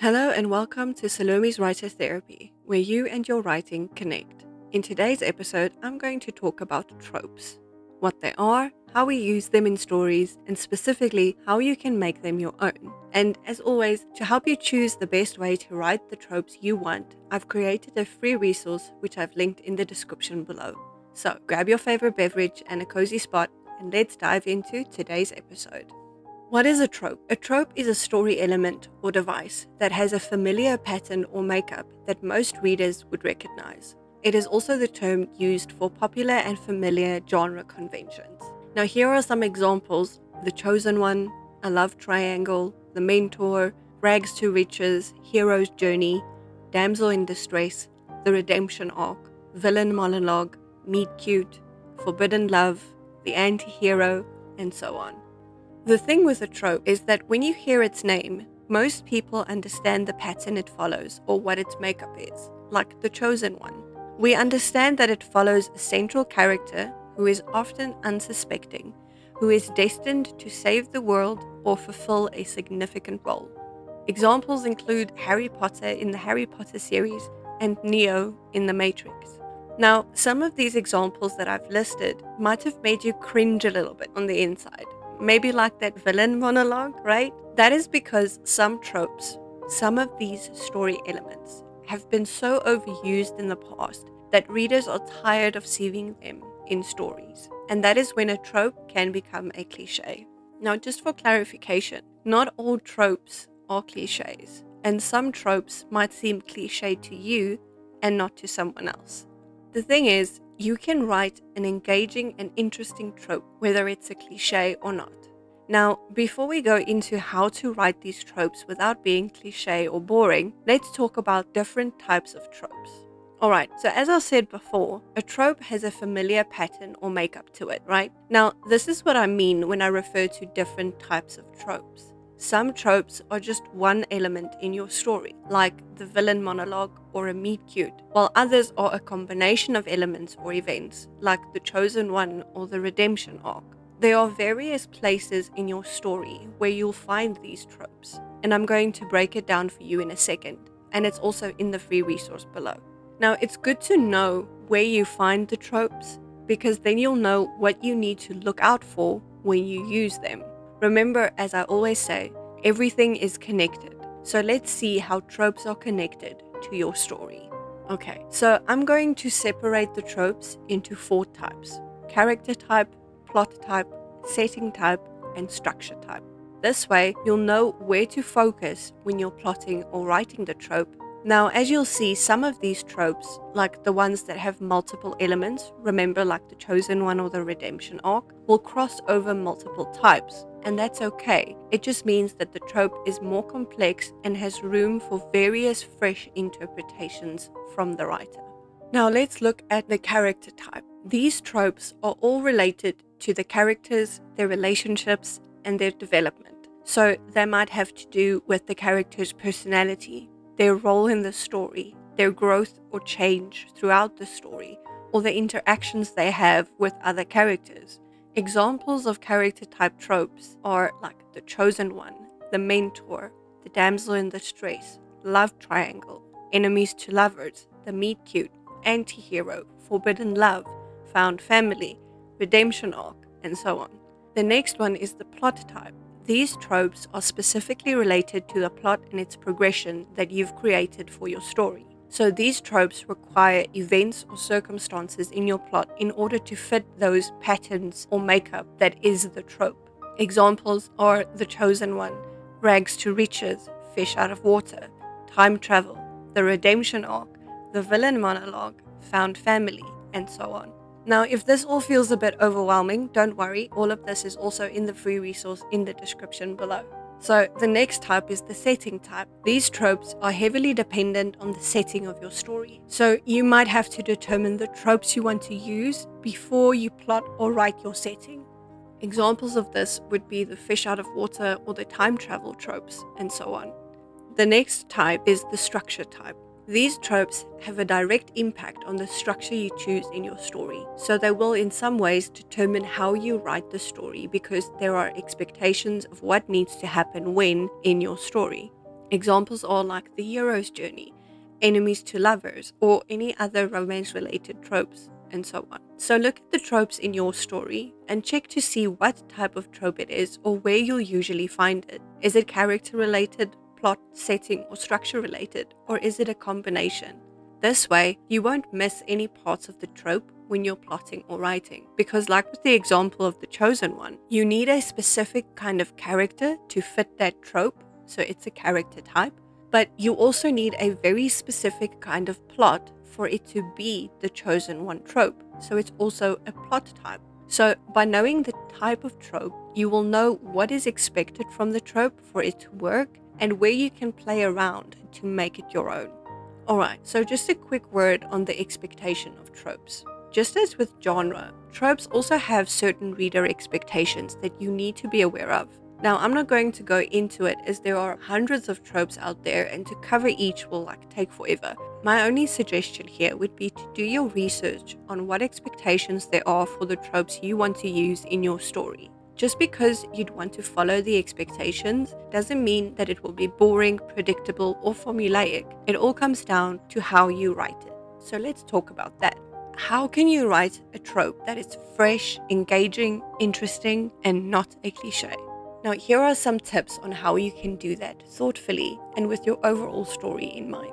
Hello and welcome to Salome's Writer Therapy, where you and your writing connect. In today's episode, I'm going to talk about tropes what they are, how we use them in stories, and specifically how you can make them your own. And as always, to help you choose the best way to write the tropes you want, I've created a free resource which I've linked in the description below. So grab your favorite beverage and a cozy spot, and let's dive into today's episode. What is a trope? A trope is a story element or device that has a familiar pattern or makeup that most readers would recognize. It is also the term used for popular and familiar genre conventions. Now, here are some examples The Chosen One, A Love Triangle, The Mentor, Rags to Riches, Hero's Journey, Damsel in Distress, The Redemption Arc, Villain Monologue, Meet Cute, Forbidden Love, The Anti Hero, and so on. The thing with a trope is that when you hear its name, most people understand the pattern it follows or what its makeup is, like the chosen one. We understand that it follows a central character who is often unsuspecting, who is destined to save the world or fulfill a significant role. Examples include Harry Potter in the Harry Potter series and Neo in The Matrix. Now, some of these examples that I've listed might have made you cringe a little bit on the inside maybe like that villain monologue, right? That is because some tropes, some of these story elements, have been so overused in the past that readers are tired of seeing them in stories. And that is when a trope can become a cliche. Now, just for clarification, not all tropes are cliches, and some tropes might seem cliche to you and not to someone else. The thing is, you can write an engaging and interesting trope, whether it's a cliche or not. Now, before we go into how to write these tropes without being cliche or boring, let's talk about different types of tropes. Alright, so as I said before, a trope has a familiar pattern or makeup to it, right? Now, this is what I mean when I refer to different types of tropes. Some tropes are just one element in your story, like the villain monologue or a meet cute, while others are a combination of elements or events, like the chosen one or the redemption arc. There are various places in your story where you'll find these tropes, and I'm going to break it down for you in a second, and it's also in the free resource below. Now, it's good to know where you find the tropes because then you'll know what you need to look out for when you use them. Remember, as I always say, everything is connected. So let's see how tropes are connected to your story. Okay, so I'm going to separate the tropes into four types character type, plot type, setting type, and structure type. This way, you'll know where to focus when you're plotting or writing the trope now, as you'll see, some of these tropes, like the ones that have multiple elements, remember like the chosen one or the redemption arc, will cross over multiple types. And that's okay. It just means that the trope is more complex and has room for various fresh interpretations from the writer. Now, let's look at the character type. These tropes are all related to the characters, their relationships, and their development. So, they might have to do with the character's personality, their role in the story, their growth or change throughout the story, or the interactions they have with other characters. Examples of character type tropes are like the chosen one, the mentor, the damsel in distress, love triangle, enemies to lovers, the meet cute, anti hero, forbidden love, found family, redemption arc, and so on. The next one is the plot type. These tropes are specifically related to the plot and its progression that you've created for your story. So these tropes require events or circumstances in your plot in order to fit those patterns or makeup that is the trope. Examples are The Chosen One, Rags to Riches, Fish Out of Water, Time Travel, The Redemption Arc, The Villain Monologue, Found Family, and so on. Now, if this all feels a bit overwhelming, don't worry, all of this is also in the free resource in the description below. So, the next type is the setting type. These tropes are heavily dependent on the setting of your story. So, you might have to determine the tropes you want to use before you plot or write your setting. Examples of this would be the fish out of water or the time travel tropes, and so on. The next type is the structure type. These tropes have a direct impact on the structure you choose in your story, so they will in some ways determine how you write the story because there are expectations of what needs to happen when in your story. Examples are like the hero's journey, enemies to lovers, or any other romance related tropes, and so on. So look at the tropes in your story and check to see what type of trope it is or where you'll usually find it. Is it character related, plot, setting, or structure related, or is it a combination? This way, you won't miss any parts of the trope when you're plotting or writing. Because, like with the example of the chosen one, you need a specific kind of character to fit that trope, so it's a character type, but you also need a very specific kind of plot for it to be the chosen one trope, so it's also a plot type. So, by knowing the type of trope, you will know what is expected from the trope for it to work and where you can play around to make it your own. Alright, so just a quick word on the expectation of tropes. Just as with genre, tropes also have certain reader expectations that you need to be aware of. Now, I'm not going to go into it as there are hundreds of tropes out there and to cover each will like take forever. My only suggestion here would be to do your research on what expectations there are for the tropes you want to use in your story. Just because you'd want to follow the expectations doesn't mean that it will be boring, predictable, or formulaic. It all comes down to how you write it. So let's talk about that how can you write a trope that is fresh, engaging, interesting, and not a cliche? Now, here are some tips on how you can do that thoughtfully and with your overall story in mind.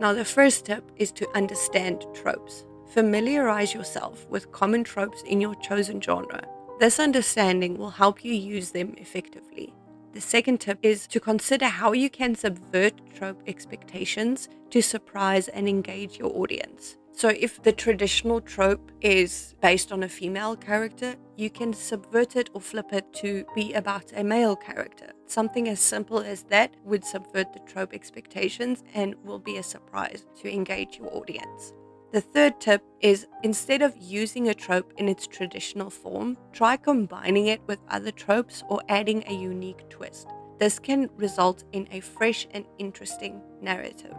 Now, the first tip is to understand tropes. Familiarize yourself with common tropes in your chosen genre. This understanding will help you use them effectively. The second tip is to consider how you can subvert trope expectations to surprise and engage your audience. So, if the traditional trope is based on a female character, you can subvert it or flip it to be about a male character. Something as simple as that would subvert the trope expectations and will be a surprise to engage your audience. The third tip is instead of using a trope in its traditional form, try combining it with other tropes or adding a unique twist. This can result in a fresh and interesting narrative.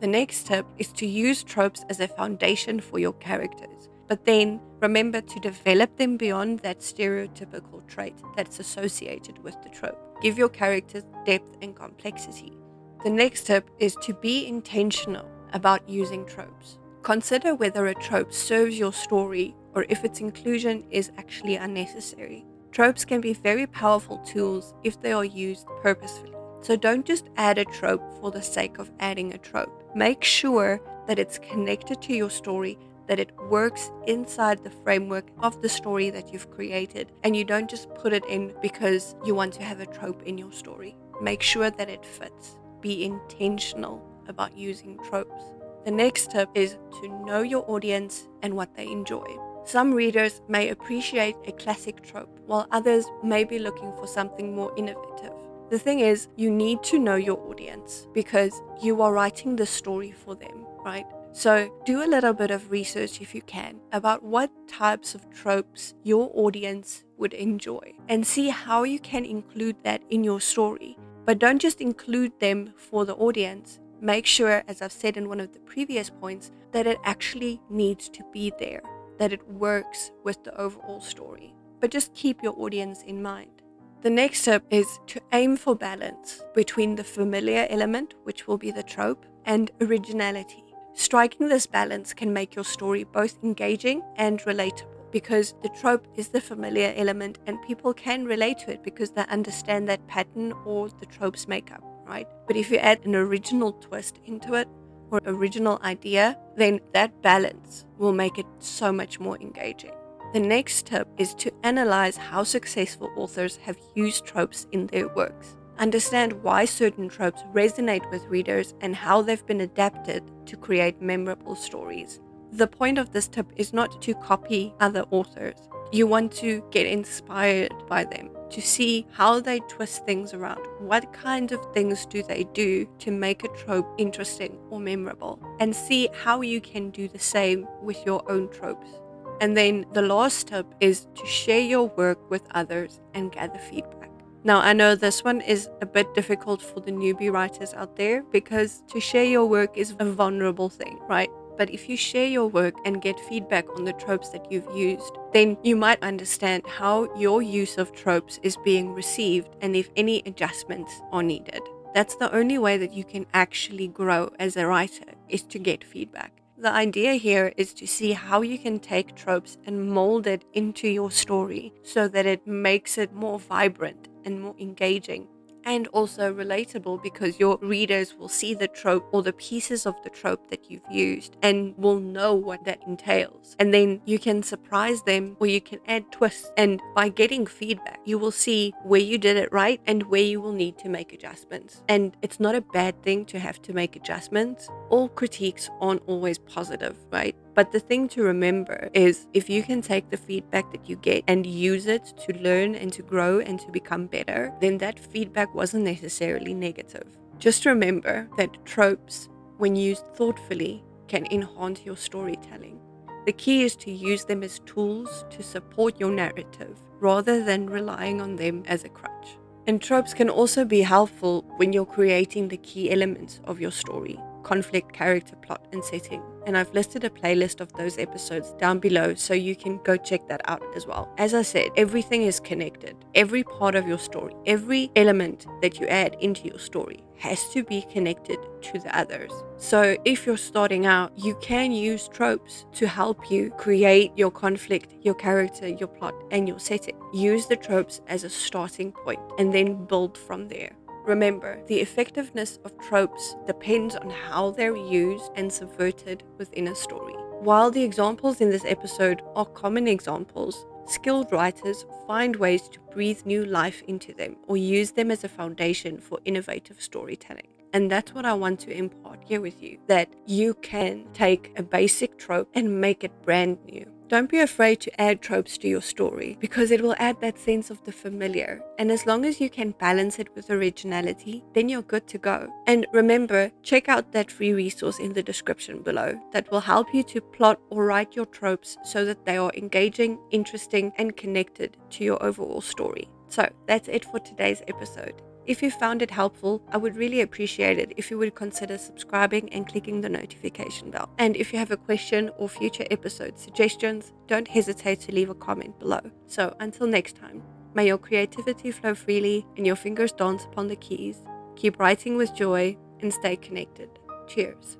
The next tip is to use tropes as a foundation for your characters, but then remember to develop them beyond that stereotypical trait that's associated with the trope. Give your characters depth and complexity. The next tip is to be intentional about using tropes. Consider whether a trope serves your story or if its inclusion is actually unnecessary. Tropes can be very powerful tools if they are used purposefully. So don't just add a trope for the sake of adding a trope. Make sure that it's connected to your story, that it works inside the framework of the story that you've created, and you don't just put it in because you want to have a trope in your story. Make sure that it fits. Be intentional about using tropes. The next tip is to know your audience and what they enjoy. Some readers may appreciate a classic trope, while others may be looking for something more innovative. The thing is, you need to know your audience because you are writing the story for them, right? So, do a little bit of research if you can about what types of tropes your audience would enjoy and see how you can include that in your story. But don't just include them for the audience. Make sure, as I've said in one of the previous points, that it actually needs to be there, that it works with the overall story. But just keep your audience in mind. The next step is to aim for balance between the familiar element, which will be the trope, and originality. Striking this balance can make your story both engaging and relatable because the trope is the familiar element and people can relate to it because they understand that pattern or the trope's makeup, right? But if you add an original twist into it or original idea, then that balance will make it so much more engaging. The next tip is to analyze how successful authors have used tropes in their works. Understand why certain tropes resonate with readers and how they've been adapted to create memorable stories. The point of this tip is not to copy other authors. You want to get inspired by them, to see how they twist things around. What kind of things do they do to make a trope interesting or memorable? And see how you can do the same with your own tropes. And then the last step is to share your work with others and gather feedback. Now, I know this one is a bit difficult for the newbie writers out there because to share your work is a vulnerable thing, right? But if you share your work and get feedback on the tropes that you've used, then you might understand how your use of tropes is being received and if any adjustments are needed. That's the only way that you can actually grow as a writer is to get feedback. The idea here is to see how you can take tropes and mold it into your story so that it makes it more vibrant and more engaging and also relatable because your readers will see the trope or the pieces of the trope that you've used and will know what that entails. And then you can surprise them or you can add twists. And by getting feedback, you will see where you did it right and where you will need to make adjustments. And it's not a bad thing to have to make adjustments. All critiques aren't always positive, right? But the thing to remember is if you can take the feedback that you get and use it to learn and to grow and to become better, then that feedback wasn't necessarily negative. Just remember that tropes, when used thoughtfully, can enhance your storytelling. The key is to use them as tools to support your narrative rather than relying on them as a crutch. And tropes can also be helpful when you're creating the key elements of your story conflict, character, plot, and setting. And I've listed a playlist of those episodes down below so you can go check that out as well. As I said, everything is connected. Every part of your story, every element that you add into your story has to be connected to the others. So if you're starting out, you can use tropes to help you create your conflict, your character, your plot, and your setting. Use the tropes as a starting point and then build from there. Remember, the effectiveness of tropes depends on how they're used and subverted within a story. While the examples in this episode are common examples, skilled writers find ways to breathe new life into them or use them as a foundation for innovative storytelling. And that's what I want to impart here with you that you can take a basic trope and make it brand new. Don't be afraid to add tropes to your story because it will add that sense of the familiar. And as long as you can balance it with originality, then you're good to go. And remember, check out that free resource in the description below that will help you to plot or write your tropes so that they are engaging, interesting, and connected to your overall story. So that's it for today's episode. If you found it helpful, I would really appreciate it if you would consider subscribing and clicking the notification bell. And if you have a question or future episode suggestions, don't hesitate to leave a comment below. So until next time, may your creativity flow freely and your fingers dance upon the keys. Keep writing with joy and stay connected. Cheers.